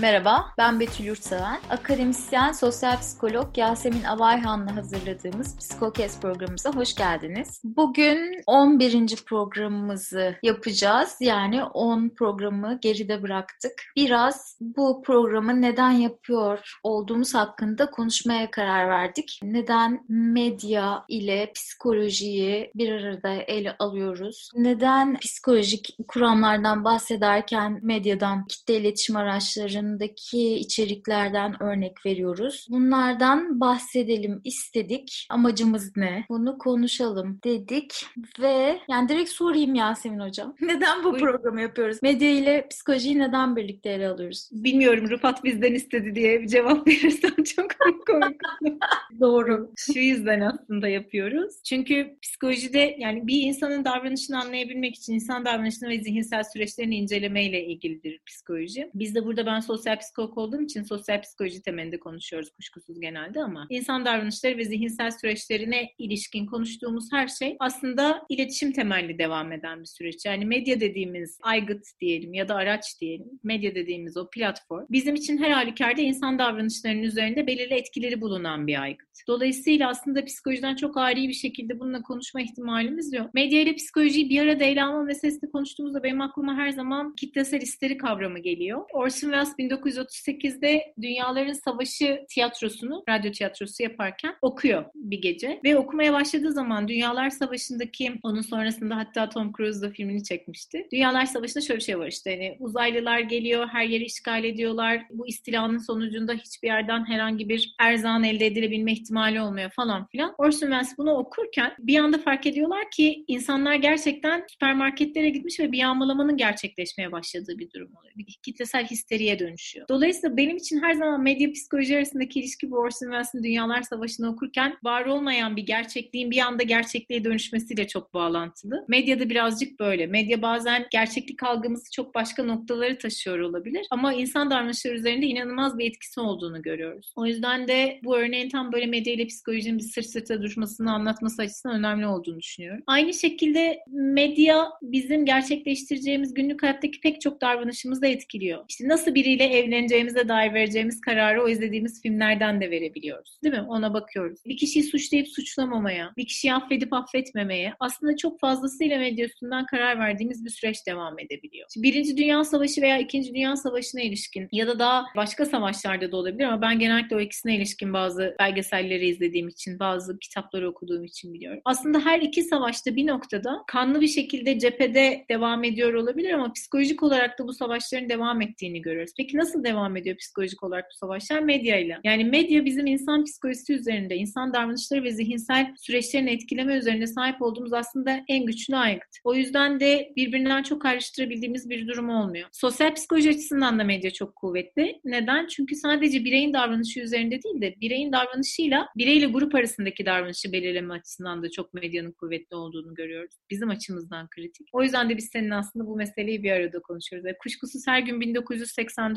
Merhaba, ben Betül Yurtseven. Akademisyen, sosyal psikolog Yasemin Abayhan'la hazırladığımız Psikokes programımıza hoş geldiniz. Bugün 11. programımızı yapacağız. Yani 10 programı geride bıraktık. Biraz bu programı neden yapıyor olduğumuz hakkında konuşmaya karar verdik. Neden medya ile psikolojiyi bir arada ele alıyoruz? Neden psikolojik kuramlardan bahsederken medyadan, kitle iletişim araçlarındaki içeriklerden örnek veriyoruz. Bunlardan bahsedelim istedik. Amacımız ne? Bunu konuşalım dedik ve yani direkt sorayım Yasemin Hocam. Neden bu programı yapıyoruz? Medya ile psikolojiyi neden birlikte ele alıyoruz? Bilmiyorum Rıfat bizden istedi diye bir cevap verirsen çok komik. Doğru. Şu yüzden aslında yapıyoruz. Çünkü psikolojide yani bir insanın davranışını anlayabilmek için insan davranışını ve zihinsel süreçlerini incelemeyle ilgilidir psikoloji. Biz de burada ben sosyal psikolog olduğum için sosyal psikoloji temelinde konuşuyoruz kuşkusuz genelde ama insan davranışları ve zihinsel süreçlerine ilişkin konuştuğumuz her şey aslında iletişim temelli devam eden bir süreç. Yani medya dediğimiz aygıt diyelim ya da araç diyelim. Medya dediğimiz o platform bizim için her halükarda insan davranışlarının üzerinde belirli etkileri bulunan bir aygıt. Dolayısıyla aslında psikolojiden çok ari bir şekilde bununla konuşma ihtimalimiz yok. Medya ile psikolojiyi bir arada ele alma meselesini konuştuğumuzda benim aklıma her zaman kitlesel histeri kavramı geliyor. Orson Welles 1938'de Dünyaların Savaşı tiyatrosunu, radyo tiyatrosu yaparken okuyor bir gece. Ve okumaya başladığı zaman Dünyalar Savaşı'ndaki onun sonrasında hatta Tom Cruise da filmini çekmişti. Dünyalar Savaşı'nda şöyle bir şey var işte hani uzaylılar geliyor, her yeri işgal ediyorlar. Bu istilanın sonucunda hiçbir yerden herhangi bir erzan elde edilebilme ihtimali olmuyor falan filan. Orson Welles bunu okurken bir anda fark ediyorlar ki insanlar gerçekten süpermarketlere gitmiş ve bir yağmalamanın gerçekleşmeye başladığı bir durum oluyor. Bir kitlesel histeriye dönüşüyor. Dolayısıyla benim için her zaman medya psikoloji arasındaki ilişki bu Orson Welles'in Dünyalar Savaşı'nı okurken var olmayan bir gerçekliğin bir anda gerçekliğe dönüşmesiyle çok bağlantılı. Medyada birazcık böyle. Medya bazen gerçeklik algımızı çok başka noktaları taşıyor olabilir ama insan davranışları üzerinde inanılmaz bir etkisi olduğunu görüyoruz. O yüzden de bu örneğin tam böyle medya ile psikolojinin bir sırt sırta durmasını anlatması açısından önemli olduğunu düşünüyorum. Aynı şekilde medya bizim gerçekleştireceğimiz günlük hayattaki pek çok davranışımızı da etkiliyor. İşte nasıl biriyle evleneceğimize dair vereceğimiz kararı o izlediğimiz filmlerden de verebiliyoruz. Değil mi? Ona bakıyoruz. Bir kişiyi suçlayıp suçlamamaya, bir kişiyi affedip affetmemeye aslında çok fazlasıyla medya üstünden karar verdiğimiz bir süreç devam edebiliyor. Şimdi Birinci Dünya Savaşı veya İkinci Dünya Savaşı'na ilişkin ya da daha başka savaşlarda da olabilir ama ben genellikle o ikisine ilişkin bazı belgeselleri izlediğim için, bazı kitapları okuduğum için biliyorum. Aslında her iki savaşta bir noktada kanlı bir şekilde cephede devam ediyor olabilir ama psikolojik olarak da bu savaşların devam ettiğini görüyoruz. Peki nasıl devam ediyor psikolojik olarak bu savaşlar? Medyayla. Yani medya bizim insan psikolojisi üzerinde, insan davranışları ve zihinsel süreçlerini etkileme üzerine sahip olduğumuz aslında en güçlü aygıt. O yüzden de birbirinden çok ayrıştırabildiğimiz bir durum olmuyor. Sosyal psikoloji açısından da medya çok kuvvetli. Neden? Çünkü sadece bireyin davranışı üzerinde değil de bireyin davranışıyla bireyle grup arasındaki davranışı belirleme açısından da çok medyanın kuvvetli olduğunu görüyoruz. Bizim açımızdan kritik. O yüzden de biz senin aslında bu meseleyi bir arada konuşuyoruz. Yani kuşkusuz her gün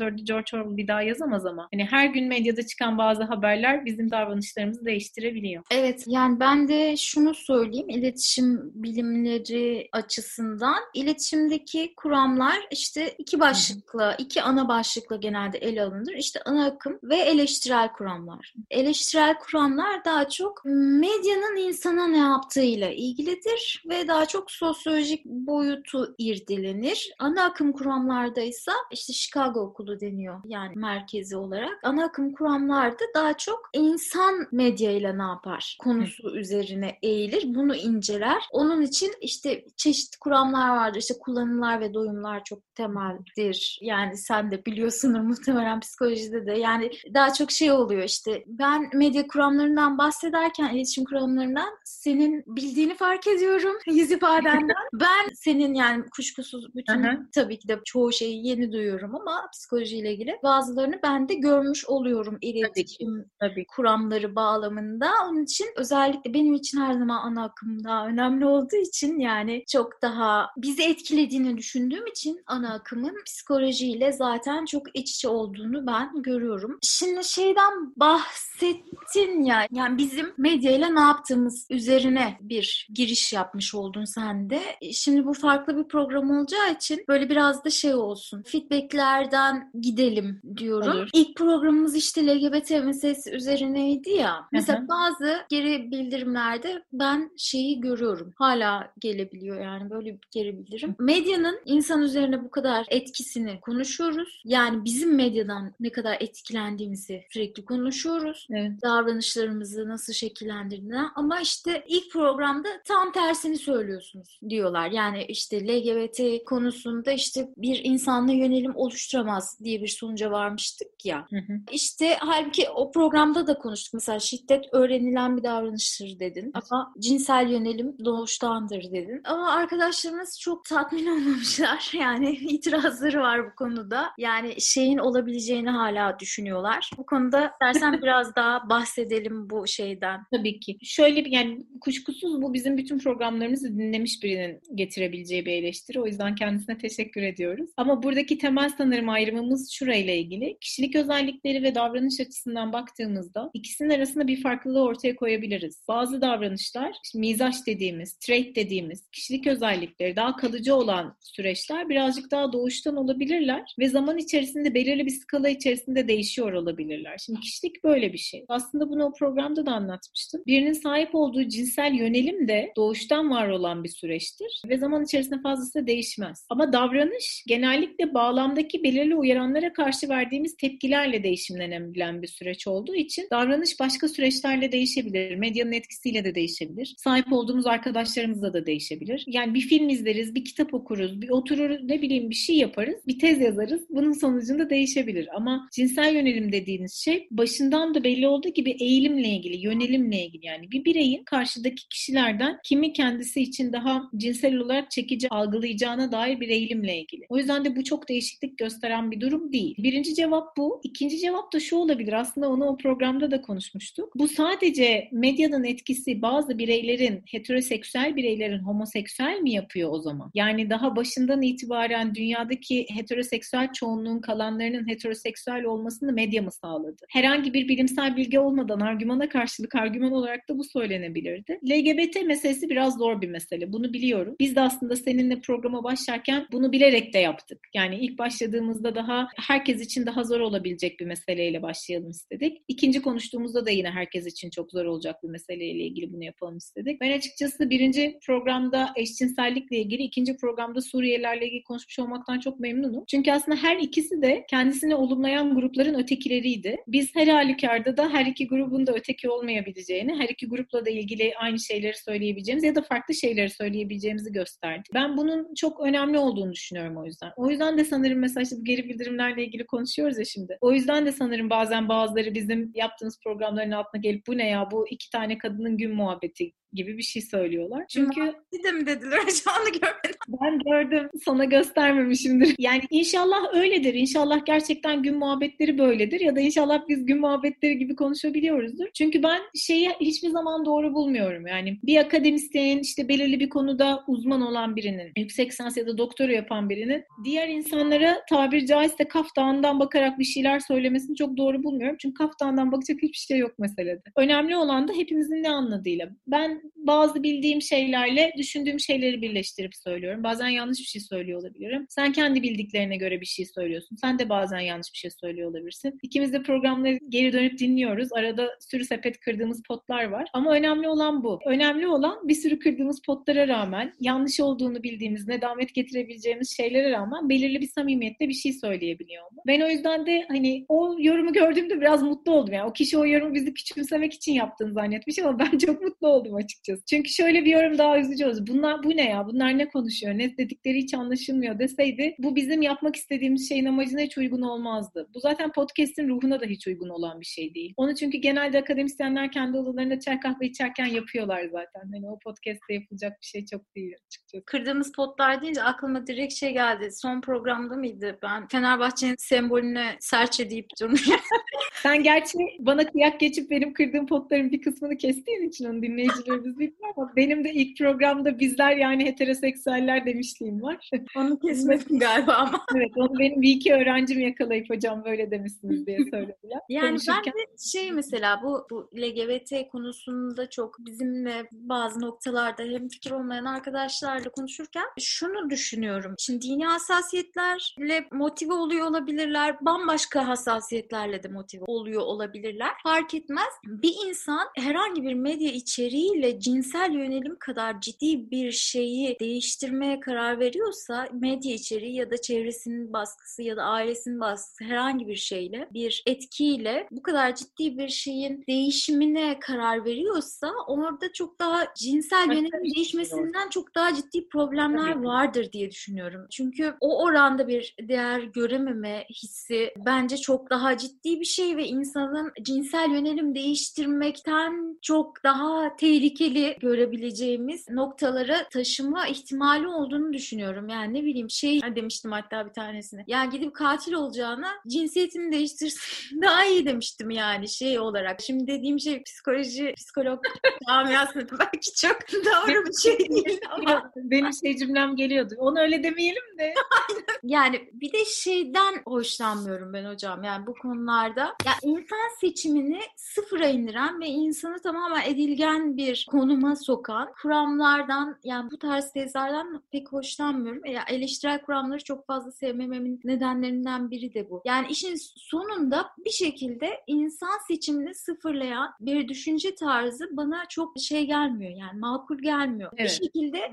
1984'de George Orwell bir daha yazamaz ama hani her gün medyada çıkan bazı haberler bizim davranışlarımızı değiştirebiliyor. Evet yani ben de şunu söyleyeyim iletişim bilimleri açısından iletişimdeki kuramlar işte iki başlıkla iki ana başlıkla genelde ele alınır. İşte ana akım ve eleştirel kuramlar. Eleştirel kuramlar daha çok medyanın insana ne yaptığıyla ilgilidir ve daha çok sosyolojik boyutu irdelenir. Ana akım kuramlarda ise işte Chicago okulu deniyor yani merkezi olarak. Ana akım kuramlarda daha çok insan medya ile ne yapar konusu üzerine eğilir. Bunu inceler. Onun için işte çeşitli kuramlar vardır. İşte kullanımlar ve doyumlar çok temeldir. Yani sen de biliyorsunuz muhtemelen psikolojide de. Yani daha çok şey oluyor işte ben medya kuramlarından bahsederken, iletişim kuramlarından senin bildiğini fark ediyorum yüz ifadenden. ben senin yani kuşkusuz bütün Hı hı. tabii ki de çoğu şeyi yeni duyuyorum ama psikolojiyle ilgili bazılarını ben de görmüş oluyorum iletişim Tabii. kuramları bağlamında. Onun için özellikle benim için her zaman ana akım daha önemli olduğu için yani çok daha bizi etkilediğini düşündüğüm için ana akımın psikolojiyle zaten çok iç içe olduğunu ben görüyorum. Şimdi şeyden bahsettin ya yani bizim medyayla ne yaptığımız üzerine bir giriş yapmış oldun sen de. Şimdi bu farklı bir program olacağı için böyle biraz da şey olsun. Feedbacklerden gidelim diyorum. Olur. İlk programımız işte LGBT meselesi üzerineydi ya. Mesela Hı-hı. bazı geri bildirimlerde ben şeyi görüyorum. Hala gelebiliyor yani böyle bir geri bildirim. Medyanın insan üzerine bu kadar etkisini konuşuyoruz. Yani bizim medyadan ne kadar etkilendiğimizi sürekli konuşuyoruz. Evet. Davranışlarımızı nasıl şekillendirdiğini ama işte ilk programda tam tersini söylüyorsunuz diyorlar. Yani işte LGBT konusunda işte bir insanla yönelim oluşturamaz diye bir sonuca varmıştık ya. Hı hı. İşte halbuki o programda da konuştuk. Mesela şiddet öğrenilen bir davranıştır dedin. Ama cinsel yönelim doğuştandır dedin. Ama arkadaşlarımız çok tatmin olmamışlar. Yani itirazları var bu konuda. Yani şeyin olabileceğini hala düşünüyorlar. Bu konuda dersen biraz daha bahsedelim bu şeyden. Tabii ki. Şöyle bir yani kuşkusuz bu bizim bütün programlarımızı dinlemiş birinin getirebileceği bir eleştiri. O yüzden kendisine teşekkür ediyoruz. Ama buradaki temel sanırım ayrımımız şurayla ilgili. Kişilik özellikleri ve davranış açısından baktığımızda ikisinin arasında bir farklılığı ortaya koyabiliriz. Bazı davranışlar, mizaç dediğimiz, trait dediğimiz kişilik özellikleri daha kalıcı olan süreçler birazcık daha doğuştan olabilirler ve zaman içerisinde belirli bir skala içerisinde değişiyor olabilirler. Şimdi kişilik böyle bir şey. Aslında bunu o programda da anlatmıştım. Birinin sahip olduğu cinsel yönelim de doğuştan var olan bir süreçtir ve zaman içerisinde fazlası değişmez. Ama davranış genellikle bağlamdaki belirli uyaranlara karşı verdiğimiz tepkilerle değişimlenebilen bir süreç olduğu için davranış başka süreçlerle değişebilir. Medyanın etkisiyle de değişebilir. Sahip olduğumuz arkadaşlarımızla da değişebilir. Yani bir film izleriz, bir kitap okuruz, bir oturur ne bileyim bir şey yaparız, bir tez yazarız. Bunun sonucunda değişebilir. Ama cinsel yönelim dediğiniz şey başından da belli olduğu gibi eğilimle ilgili, yönelimle ilgili. Yani bir bireyin karşıdaki kişilerden kimi kendisi için daha cinsel olarak çekici algılayacağına dair bir eğilimle ilgili. O yüzden de bu çok değişiklik gösteren bir durum değil. Birinci cevap bu. İkinci cevap da şu olabilir. Aslında onu o programda da konuşmuştuk. Bu sadece medyanın etkisi bazı bireylerin, heteroseksüel bireylerin homoseksüel mi yapıyor o zaman? Yani daha başından itibaren dünyadaki heteroseksüel çoğunluğun kalanlarının heteroseksüel olmasını medya mı sağladı? Herhangi bir bilimsel bilgi olmadan argümana karşılık argüman olarak da bu söylenebilirdi. LGBT meselesi biraz zor bir mesele. Bunu biliyorum. Biz de aslında seninle programa başlarken bunu bilerek de yaptık. Yani ilk başladığımızda daha herkes için daha zor olabilecek bir meseleyle başlayalım istedik. İkinci konuştuğumuzda da yine herkes için çok zor olacak bir meseleyle ilgili bunu yapalım istedik. Ben açıkçası birinci programda eşcinsellikle ilgili, ikinci programda Suriyelilerle ilgili konuşmuş olmaktan çok memnunum. Çünkü aslında her ikisi de kendisini olumlayan grupların ötekileriydi. Biz her halükarda da her iki grubun da öteki olmayabileceğini, her iki grupla da ilgili aynı şeyleri söyleyebileceğimiz ya da farklı şeyleri söyleyebileceğimizi gösterdi. Ben bunun çok önemli olduğunu düşünüyorum o yüzden. O yüzden de sanırım mesela işte geri bildirimlerle ilgili konuşuyoruz ya şimdi. O yüzden de sanırım bazen bazıları bizim yaptığımız programların altına gelip bu ne ya bu iki tane kadının gün muhabbeti gibi bir şey söylüyorlar. Çünkü de mi dediler? Anda görmedim. Ben gördüm. Sana göstermemişimdir. Yani inşallah öyledir. İnşallah gerçekten gün muhabbetleri böyledir. Ya da inşallah biz gün muhabbetleri gibi konuşabiliyoruzdur. Çünkü ben şeyi hiçbir zaman doğru bulmuyorum. Yani bir akademisyen işte belirli bir konuda uzman olan birinin, yüksek lisans ya da doktora yapan birinin diğer insanlara tabir caizse kaftağından bakarak bir şeyler söylemesini çok doğru bulmuyorum. Çünkü kaftağından bakacak hiçbir şey yok meselede. Önemli olan da hepimizin ne anladığıyla. Ben bazı bildiğim şeylerle düşündüğüm şeyleri birleştirip söylüyorum. Bazen yanlış bir şey söylüyor olabilirim. Sen kendi bildiklerine göre bir şey söylüyorsun. Sen de bazen yanlış bir şey söylüyor olabilirsin. İkimiz de programları geri dönüp dinliyoruz. Arada sürü sepet kırdığımız potlar var. Ama önemli olan bu. Önemli olan bir sürü kırdığımız potlara rağmen yanlış olduğunu bildiğimiz, nedamet getirebileceğimiz şeylere rağmen belirli bir samimiyetle bir şey söyleyebiliyor mu? Ben o yüzden de hani o yorumu gördüğümde biraz mutlu oldum. Yani o kişi o yorumu bizi küçümsemek için yaptığını zannetmiş ama ben çok mutlu oldum açıkçası. Çünkü şöyle bir yorum daha üzücü oldu. Bunlar bu ne ya? Bunlar ne konuşuyor? Ne dedikleri hiç anlaşılmıyor deseydi bu bizim yapmak istediğimiz şeyin amacına hiç uygun olmazdı. Bu zaten podcast'in ruhuna da hiç uygun olan bir şey değil. Onu çünkü genelde akademisyenler kendi odalarında çay kahve içerken yapıyorlar zaten. Hani o podcast'te yapılacak bir şey çok değil açıkçası. Kırdığımız potlar deyince aklıma direkt şey geldi. Son programda mıydı? Ben Fenerbahçe'nin sembolüne serçe deyip durmuşum. Sen gerçi bana kıyak geçip benim kırdığım potların bir kısmını kestiğin için onu dinleyiciler konuşuyoruz bilmiyorum ama benim de ilk programda bizler yani heteroseksüeller demişliğim var. Onu kesmedim galiba ama. evet onu benim bir iki öğrencim yakalayıp hocam böyle demişsiniz diye söylediler. Yani Konuşurken... ben de şey mesela bu, bu LGBT konusunda çok bizimle bazı noktalarda hem fikir olmayan arkadaşlarla konuşurken şunu düşünüyorum. Şimdi dini hassasiyetlerle motive oluyor olabilirler. Bambaşka hassasiyetlerle de motive oluyor olabilirler. Fark etmez. Bir insan herhangi bir medya içeriğiyle cinsel yönelim kadar ciddi bir şeyi değiştirmeye karar veriyorsa medya içeriği ya da çevresinin baskısı ya da ailesinin baskısı herhangi bir şeyle bir etkiyle bu kadar ciddi bir şeyin değişimine karar veriyorsa orada çok daha cinsel yönelim değişmesinden çok daha ciddi problemler vardır diye düşünüyorum. Çünkü o oranda bir değer görememe hissi bence çok daha ciddi bir şey ve insanın cinsel yönelim değiştirmekten çok daha tehlikeli görebileceğimiz noktalara taşıma ihtimali olduğunu düşünüyorum. Yani ne bileyim şey demiştim hatta bir tanesine. Ya gidip katil olacağına cinsiyetini değiştirsin daha iyi demiştim yani şey olarak. Şimdi dediğim şey psikoloji, psikolog camiasında belki çok doğru bir şey değil ama. Benim şey cümlem geliyordu. Onu öyle demeyelim de. yani bir de şeyden hoşlanmıyorum ben hocam. Yani bu konularda ya insan seçimini sıfıra indiren ve insanı tamamen edilgen bir konuma sokan kuramlardan yani bu tarz tezlerden pek hoşlanmıyorum. Ya eleştirel kuramları çok fazla sevmememin nedenlerinden biri de bu. Yani işin sonunda bir şekilde insan seçimini sıfırlayan bir düşünce tarzı bana çok şey gelmiyor yani makul gelmiyor. Evet. Bir şekilde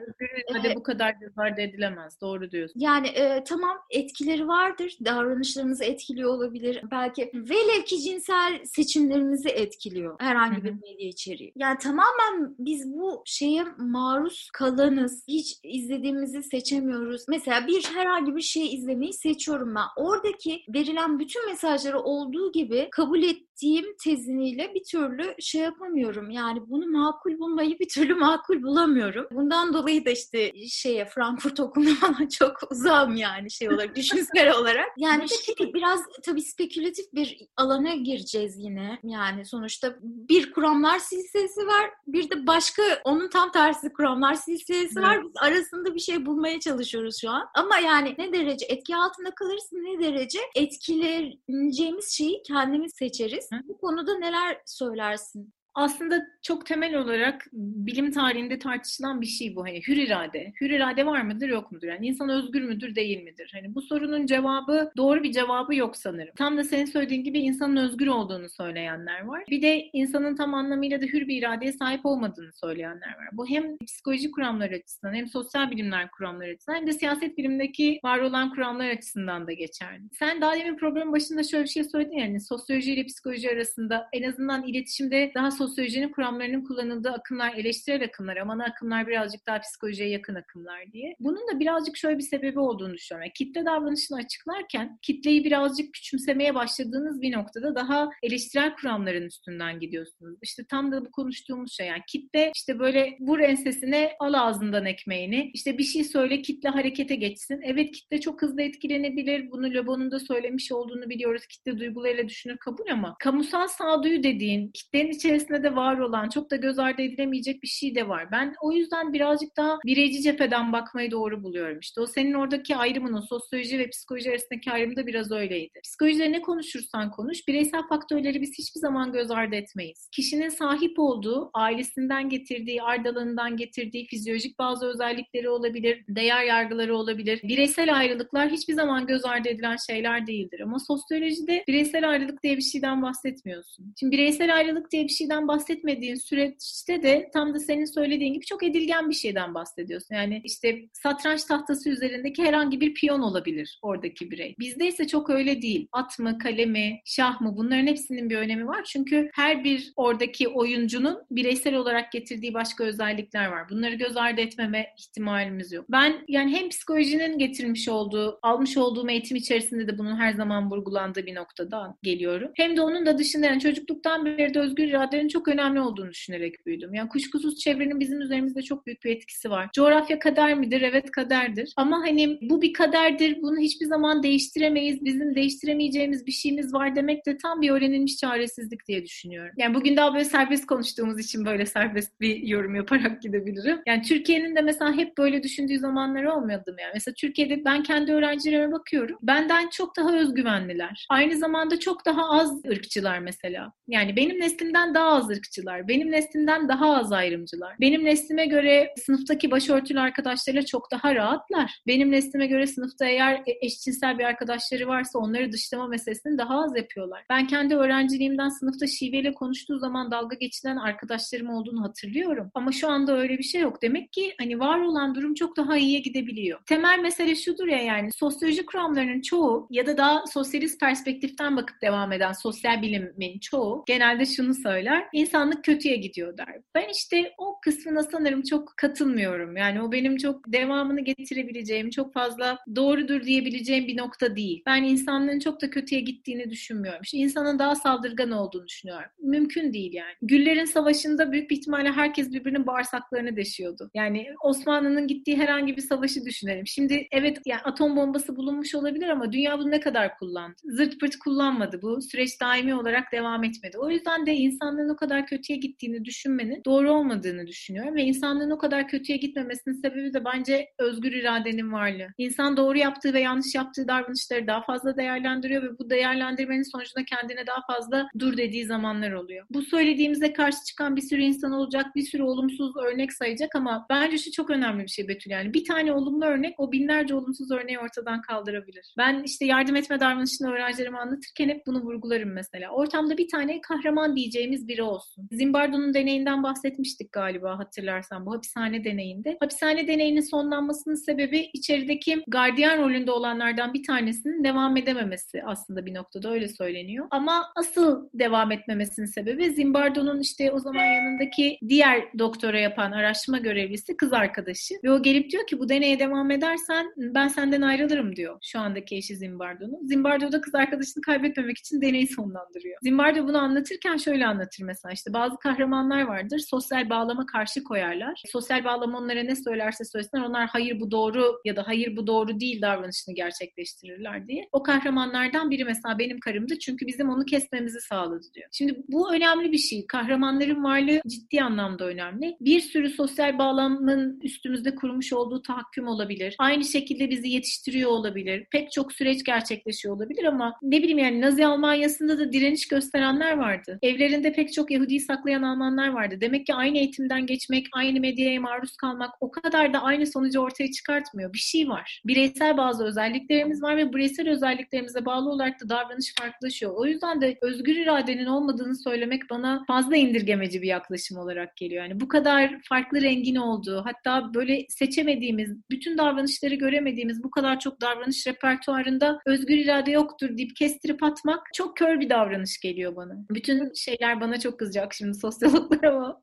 Hadi e, bu kadar göz ardı edilemez. Doğru diyorsun. Yani e, tamam etkileri vardır. Davranışlarınızı etkiliyor olabilir. Belki velev ki cinsel seçimlerinizi etkiliyor herhangi bir medya içeriği. Yani tamamen biz bu şeye maruz kalanız. Hiç izlediğimizi seçemiyoruz. Mesela bir herhangi bir şey izlemeyi seçiyorum ben. Oradaki verilen bütün mesajları olduğu gibi kabul et ettiğim teziniyle bir türlü şey yapamıyorum. Yani bunu makul bulmayı bir türlü makul bulamıyorum. Bundan dolayı da işte şeye Frankfurt okumuna çok uzağım yani şey olarak, düşünsel olarak. Yani işte biraz tabii spekülatif bir alana gireceğiz yine. Yani sonuçta bir kuramlar silsilesi var, bir de başka onun tam tersi kuramlar silsilesi var. Biz arasında bir şey bulmaya çalışıyoruz şu an. Ama yani ne derece etki altında kalırız, ne derece etkileneceğimiz şeyi kendimiz seçeriz. Bu konuda neler söylersin? Aslında çok temel olarak bilim tarihinde tartışılan bir şey bu. Hani hür irade. Hür irade var mıdır yok mudur? Yani insan özgür müdür değil midir? Hani bu sorunun cevabı doğru bir cevabı yok sanırım. Tam da senin söylediğin gibi insanın özgür olduğunu söyleyenler var. Bir de insanın tam anlamıyla da hür bir iradeye sahip olmadığını söyleyenler var. Bu hem psikoloji kuramları açısından hem sosyal bilimler kuramları açısından hem de siyaset bilimindeki var olan kuramlar açısından da geçerli. Sen daha demin programın başında şöyle bir şey söyledin yani sosyoloji ile psikoloji arasında en azından iletişimde daha sosyolojinin kuramlarının kullanıldığı akımlar eleştirel akımlar ama ana akımlar birazcık daha psikolojiye yakın akımlar diye. Bunun da birazcık şöyle bir sebebi olduğunu düşünüyorum. Yani kitle davranışını açıklarken kitleyi birazcık küçümsemeye başladığınız bir noktada daha eleştirel kuramların üstünden gidiyorsunuz. İşte tam da bu konuştuğumuz şey yani kitle işte böyle vur ensesine al ağzından ekmeğini işte bir şey söyle kitle harekete geçsin. Evet kitle çok hızlı etkilenebilir. Bunu Lebon'un da söylemiş olduğunu biliyoruz. Kitle duygularıyla düşünür kabul ama kamusal sağduyu dediğin kitlenin içerisinde de var olan çok da göz ardı edilemeyecek bir şey de var. Ben o yüzden birazcık daha bireyci cepheden bakmayı doğru buluyorum. İşte o senin oradaki ayrımın, o sosyoloji ve psikoloji arasındaki ayrım da biraz öyleydi. Psikolojide ne konuşursan konuş, bireysel faktörleri biz hiçbir zaman göz ardı etmeyiz. Kişinin sahip olduğu, ailesinden getirdiği, ardalanından getirdiği fizyolojik bazı özellikleri olabilir, değer yargıları olabilir. Bireysel ayrılıklar hiçbir zaman göz ardı edilen şeyler değildir. Ama sosyolojide bireysel ayrılık diye bir şeyden bahsetmiyorsun. Şimdi bireysel ayrılık diye bir şeyden bahsetmediğin süreçte de tam da senin söylediğin gibi çok edilgen bir şeyden bahsediyorsun. Yani işte satranç tahtası üzerindeki herhangi bir piyon olabilir oradaki birey. Bizde ise çok öyle değil. At mı, kale mi, şah mı bunların hepsinin bir önemi var. Çünkü her bir oradaki oyuncunun bireysel olarak getirdiği başka özellikler var. Bunları göz ardı etmeme ihtimalimiz yok. Ben yani hem psikolojinin getirmiş olduğu, almış olduğum eğitim içerisinde de bunun her zaman vurgulandığı bir noktada geliyorum. Hem de onun da dışında yani çocukluktan beri de özgür iradenin çok önemli olduğunu düşünerek büyüdüm. Yani kuşkusuz çevrenin bizim üzerimizde çok büyük bir etkisi var. Coğrafya kader midir? Evet kaderdir. Ama hani bu bir kaderdir. Bunu hiçbir zaman değiştiremeyiz. Bizim değiştiremeyeceğimiz bir şeyimiz var demek de tam bir öğrenilmiş çaresizlik diye düşünüyorum. Yani bugün daha böyle serbest konuştuğumuz için böyle serbest bir yorum yaparak gidebilirim. Yani Türkiye'nin de mesela hep böyle düşündüğü zamanlar olmadı mı? Yani mesela Türkiye'de ben kendi öğrencilerime bakıyorum. Benden çok daha özgüvenliler. Aynı zamanda çok daha az ırkçılar mesela. Yani benim neslimden daha az ırkçılar. Benim neslimden daha az ayrımcılar. Benim neslime göre sınıftaki başörtülü arkadaşlarıyla çok daha rahatlar. Benim neslime göre sınıfta eğer e, eşcinsel bir arkadaşları varsa onları dışlama meselesini daha az yapıyorlar. Ben kendi öğrenciliğimden sınıfta şiveyle konuştuğu zaman dalga geçilen arkadaşlarım olduğunu hatırlıyorum. Ama şu anda öyle bir şey yok. Demek ki hani var olan durum çok daha iyiye gidebiliyor. Temel mesele şudur ya yani sosyoloji kuramlarının çoğu ya da daha sosyalist perspektiften bakıp devam eden sosyal bilimin çoğu genelde şunu söyler. İnsanlık kötüye gidiyor der. Ben işte o kısmına sanırım çok katılmıyorum. Yani o benim çok devamını getirebileceğim, çok fazla doğrudur diyebileceğim bir nokta değil. Ben insanlığın çok da kötüye gittiğini düşünmüyorum. İşte insanın daha saldırgan olduğunu düşünüyorum. Mümkün değil yani. Güllerin Savaşı'nda büyük bir ihtimalle herkes birbirinin bağırsaklarını deşiyordu. Yani Osmanlı'nın gittiği herhangi bir savaşı düşünelim. Şimdi evet yani atom bombası bulunmuş olabilir ama dünya bunu ne kadar kullandı? Zırt pırt kullanmadı. Bu süreç daimi olarak devam etmedi. O yüzden de insanlığın o kadar kötüye gittiğini düşünmenin doğru olmadığını düşünüyorum ve insanlığın o kadar kötüye gitmemesinin sebebi de bence özgür iradenin varlığı. İnsan doğru yaptığı ve yanlış yaptığı davranışları daha fazla değerlendiriyor ve bu değerlendirmenin sonucunda kendine daha fazla dur dediği zamanlar oluyor. Bu söylediğimize karşı çıkan bir sürü insan olacak, bir sürü olumsuz örnek sayacak ama bence şu çok önemli bir şey Betül yani. Bir tane olumlu örnek o binlerce olumsuz örneği ortadan kaldırabilir. Ben işte yardım etme davranışını öğrencilerime anlatırken hep bunu vurgularım mesela. Ortamda bir tane kahraman diyeceğimiz biri olsun. Zimbardo'nun deneyinden bahsetmiştik galiba hatırlarsan bu hapishane deneyinde. Hapishane deneyinin sonlanmasının sebebi içerideki gardiyan rolünde olanlardan bir tanesinin devam edememesi aslında bir noktada öyle söyleniyor. Ama asıl devam etmemesinin sebebi Zimbardo'nun işte o zaman yanındaki diğer doktora yapan araştırma görevlisi kız arkadaşı. Ve o gelip diyor ki bu deneye devam edersen ben senden ayrılırım diyor şu andaki eşi Zimbardo'nun. Zimbardo da kız arkadaşını kaybetmemek için deneyi sonlandırıyor. Zimbardo bunu anlatırken şöyle anlatır mesela işte bazı kahramanlar vardır sosyal bağlama karşı koyarlar. Sosyal bağlama onlara ne söylerse söylesinler onlar hayır bu doğru ya da hayır bu doğru değil davranışını gerçekleştirirler diye. O kahramanlardan biri mesela benim karımdı çünkü bizim onu kesmemizi sağladı diyor. Şimdi bu önemli bir şey. Kahramanların varlığı ciddi anlamda önemli. Bir sürü sosyal bağlamın üstümüzde kurmuş olduğu tahakküm olabilir. Aynı şekilde bizi yetiştiriyor olabilir. Pek çok süreç gerçekleşiyor olabilir ama ne bileyim yani Nazi Almanya'sında da direniş gösterenler vardı. Evlerinde pek çok Yahudi'yi saklayan Almanlar vardı. Demek ki aynı eğitimden geçmek, aynı medyaya maruz kalmak o kadar da aynı sonucu ortaya çıkartmıyor. Bir şey var. Bireysel bazı özelliklerimiz var ve bireysel özelliklerimize bağlı olarak da davranış farklılaşıyor. O yüzden de özgür iradenin olmadığını söylemek bana fazla indirgemeci bir yaklaşım olarak geliyor. Yani bu kadar farklı rengin olduğu, hatta böyle seçemediğimiz, bütün davranışları göremediğimiz bu kadar çok davranış repertuarında özgür irade yoktur deyip kestirip atmak çok kör bir davranış geliyor bana. Bütün şeyler bana çok kızacak şimdi sosyologlar ama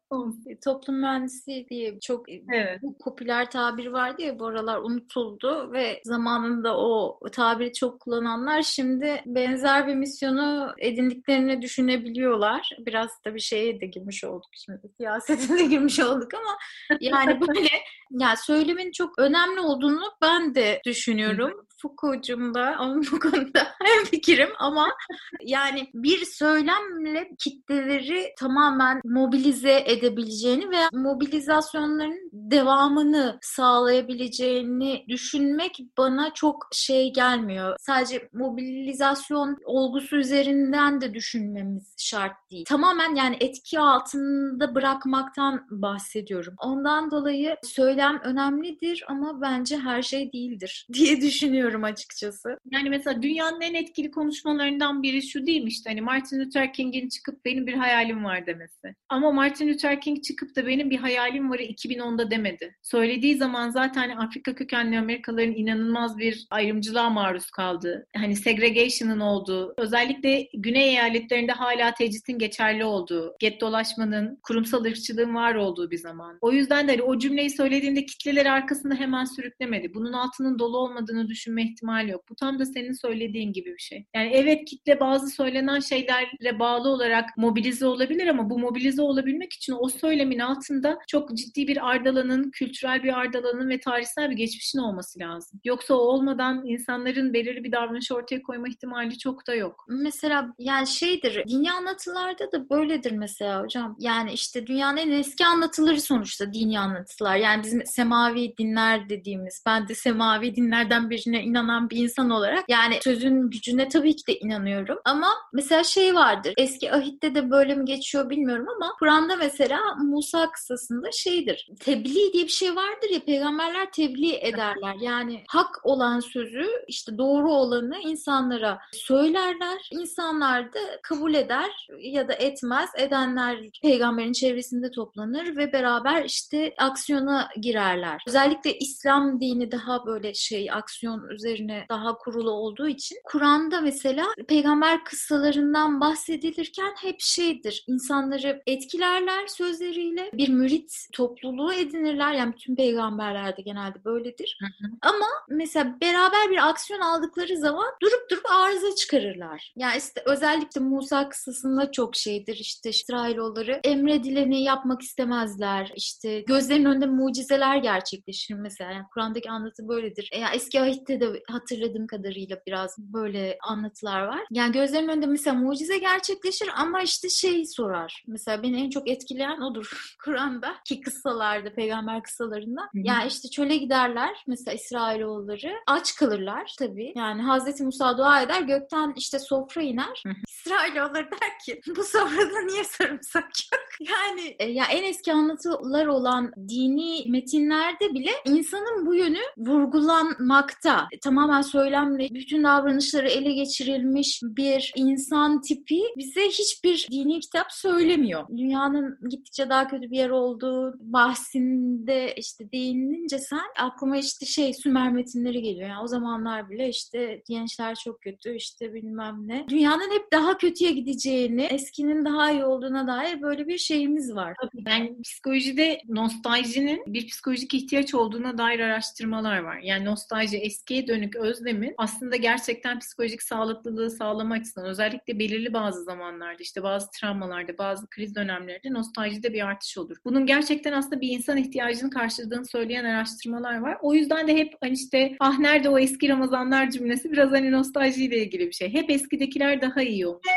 toplum mühendisi diye çok evet. popüler tabir vardı ya bu aralar unutuldu ve zamanında o tabiri çok kullananlar şimdi benzer bir misyonu edindiklerini düşünebiliyorlar. Biraz da bir şeye de girmiş olduk şimdi. Siyasetine girmiş olduk ama yani böyle yani söylemin çok önemli olduğunu ben de düşünüyorum. Foucault'cum da ama bu konuda hem fikrim ama yani bir söylemle kitleleri tamamen mobilize edebileceğini ve mobilizasyonların devamını sağlayabileceğini düşünmek bana çok şey gelmiyor. Sadece mobilizasyon olgusu üzerinden de düşünmemiz şart değil. Tamamen yani etki altında bırakmaktan bahsediyorum. Ondan dolayı söylem önemlidir ama bence her şey değildir diye düşünüyorum açıkçası. Yani mesela dünyanın en etkili konuşmalarından biri şu değil mi işte hani Martin Luther King'in çıkıp benim bir hayalim var demesi. Ama Martin Luther King çıkıp da benim bir hayalim varı 2010'da demedi. Söylediği zaman zaten Afrika kökenli Amerikalıların inanılmaz bir ayrımcılığa maruz kaldığı, hani segregation'ın olduğu, özellikle güney eyaletlerinde hala tecritin geçerli olduğu, get dolaşmanın, kurumsal ırkçılığın var olduğu bir zaman. O yüzden de hani o cümleyi söylediğinde kitleleri arkasında hemen sürüklemedi. Bunun altının dolu olmadığını düşünmek koyma ihtimali yok. Bu tam da senin söylediğin gibi bir şey. Yani evet kitle bazı söylenen şeylerle bağlı olarak mobilize olabilir ama bu mobilize olabilmek için o söylemin altında çok ciddi bir ardalanın, kültürel bir ardalanın ve tarihsel bir geçmişin olması lazım. Yoksa o olmadan insanların belirli bir davranış ortaya koyma ihtimali çok da yok. Mesela yani şeydir, dini anlatılarda da böyledir mesela hocam. Yani işte dünyanın en eski anlatıları sonuçta dini anlatılar. Yani bizim semavi dinler dediğimiz, ben de semavi dinlerden birine inanan bir insan olarak yani sözün gücüne tabii ki de inanıyorum. Ama mesela şey vardır, eski ahitte de böyle mi geçiyor bilmiyorum ama Kur'an'da mesela Musa kıssasında şeydir. Tebliğ diye bir şey vardır ya peygamberler tebliğ ederler. Yani hak olan sözü işte doğru olanı insanlara söylerler. İnsanlar da kabul eder ya da etmez. Edenler peygamberin çevresinde toplanır ve beraber işte aksiyona girerler. Özellikle İslam dini daha böyle şey aksiyon üzerine daha kurulu olduğu için Kur'an'da mesela peygamber kıssalarından bahsedilirken hep şeydir. İnsanları etkilerler sözleriyle. Bir mürit topluluğu edinirler. Yani bütün peygamberlerde genelde böyledir. Hı hı. Ama mesela beraber bir aksiyon aldıkları zaman durup durup arıza çıkarırlar. Yani işte özellikle Musa kıssasında çok şeydir. İşte İsrailoğulları emredileni yapmak istemezler. İşte gözlerinin önünde mucizeler gerçekleşir mesela. Yani Kur'an'daki anlatı böyledir. Yani eski ahitte de hatırladığım kadarıyla biraz böyle anlatılar var. Yani gözlerinin önünde mesela mucize gerçekleşir ama işte şey sorar. Mesela beni en çok etkileyen odur Kur'an'da ki kıssalarda, peygamber kıssalarında. Hı-hı. Yani işte çöle giderler mesela İsrailoğulları. Aç kalırlar tabii. Yani Hazreti Musa dua eder gökten işte sofra iner. Hı-hı. İsrailoğulları der ki bu sofrada niye sarımsak yok? yani e, ya en eski anlatılar olan dini metinlerde bile insanın bu yönü vurgulanmakta. Tamamen söylemle bütün davranışları ele geçirilmiş bir insan tipi bize hiçbir dini kitap söylemiyor. Dünyanın gittikçe daha kötü bir yer olduğu bahsinde işte değinilince sen aklıma işte şey Sümer metinleri geliyor. Yani o zamanlar bile işte gençler çok kötü işte bilmem ne. Dünyanın hep daha kötüye gideceğini, eskinin daha iyi olduğuna dair böyle bir şeyimiz var. Tabii yani psikolojide nostaljinin bir psikolojik ihtiyaç olduğuna dair araştırmalar var. Yani nostalji eskiye dönük özlemin aslında gerçekten psikolojik sağlıklılığı sağlama açısından özellikle belirli bazı zamanlarda işte bazı travmalarda bazı kriz dönemlerinde nostaljide bir artış olur. Bunun gerçekten aslında bir insan ihtiyacını karşıladığını söyleyen araştırmalar var. O yüzden de hep hani işte ah nerede o eski Ramazanlar cümlesi biraz hani nostaljiyle ilgili bir şey. Hep eskidekiler daha iyi olmuş.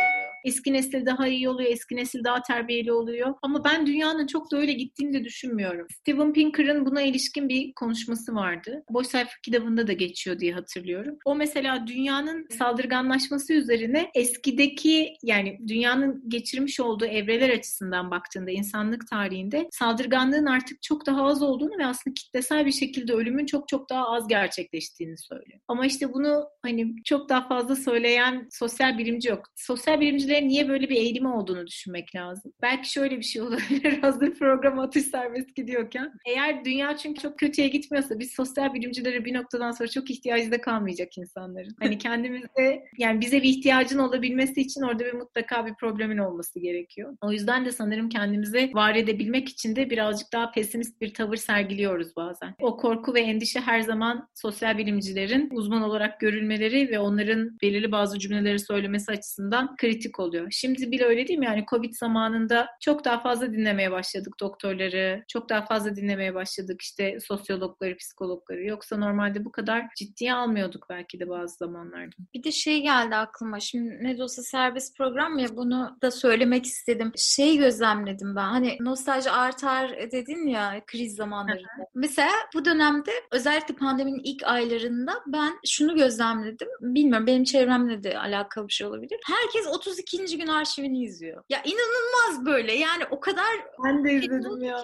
Eski nesil daha iyi oluyor, eski nesil daha terbiyeli oluyor. Ama ben dünyanın çok da öyle gittiğini de düşünmüyorum. Steven Pinker'ın buna ilişkin bir konuşması vardı. Boş sayfa kitabında da geçiyor diye hatırlıyorum. O mesela dünyanın saldırganlaşması üzerine eskideki yani dünyanın geçirmiş olduğu evreler açısından baktığında insanlık tarihinde saldırganlığın artık çok daha az olduğunu ve aslında kitlesel bir şekilde ölümün çok çok daha az gerçekleştiğini söylüyor. Ama işte bunu hani çok daha fazla söyleyen sosyal bilimci yok. Sosyal bilimcilerin niye böyle bir eğilimi olduğunu düşünmek lazım. Belki şöyle bir şey olabilir hazır program atış serbest gidiyorken. Eğer dünya çünkü çok kötüye gitmiyorsa biz sosyal bilimcilere bir noktadan sonra çok ihtiyacı da kalmayacak insanların. Hani kendimizde yani bize bir ihtiyacın olabilmesi için orada bir mutlaka bir problemin olması gerekiyor. O yüzden de sanırım kendimizi var edebilmek için de birazcık daha pesimist bir tavır sergiliyoruz bazen. O korku ve endişe her zaman sosyal bilimcilerin uzman olarak görülmeleri ve onların belirli bazı cümleleri söylemesi açısından kritik oluyor. Şimdi bile öyle değil mi? Yani Covid zamanında çok daha fazla dinlemeye başladık doktorları, çok daha fazla dinlemeye başladık işte sosyologları, psikologları. Yoksa normalde bu kadar ciddiye almıyorduk belki de bazı zamanlarda. Bir de şey geldi aklıma. Şimdi ne de olsa serbest program ya bunu da söylemek istedim. Şey gözlemledim ben. Hani nostalji artar dedin ya kriz zamanlarında. Mesela bu dönemde özellikle pandeminin ilk aylarında ben şunu gözlemledim. Bilmiyorum benim çevremle de alakalı bir şey olabilir. Herkes 32. gün arşivini izliyor. Ya inanılmaz böyle. Yani o kadar ben de izledim ya.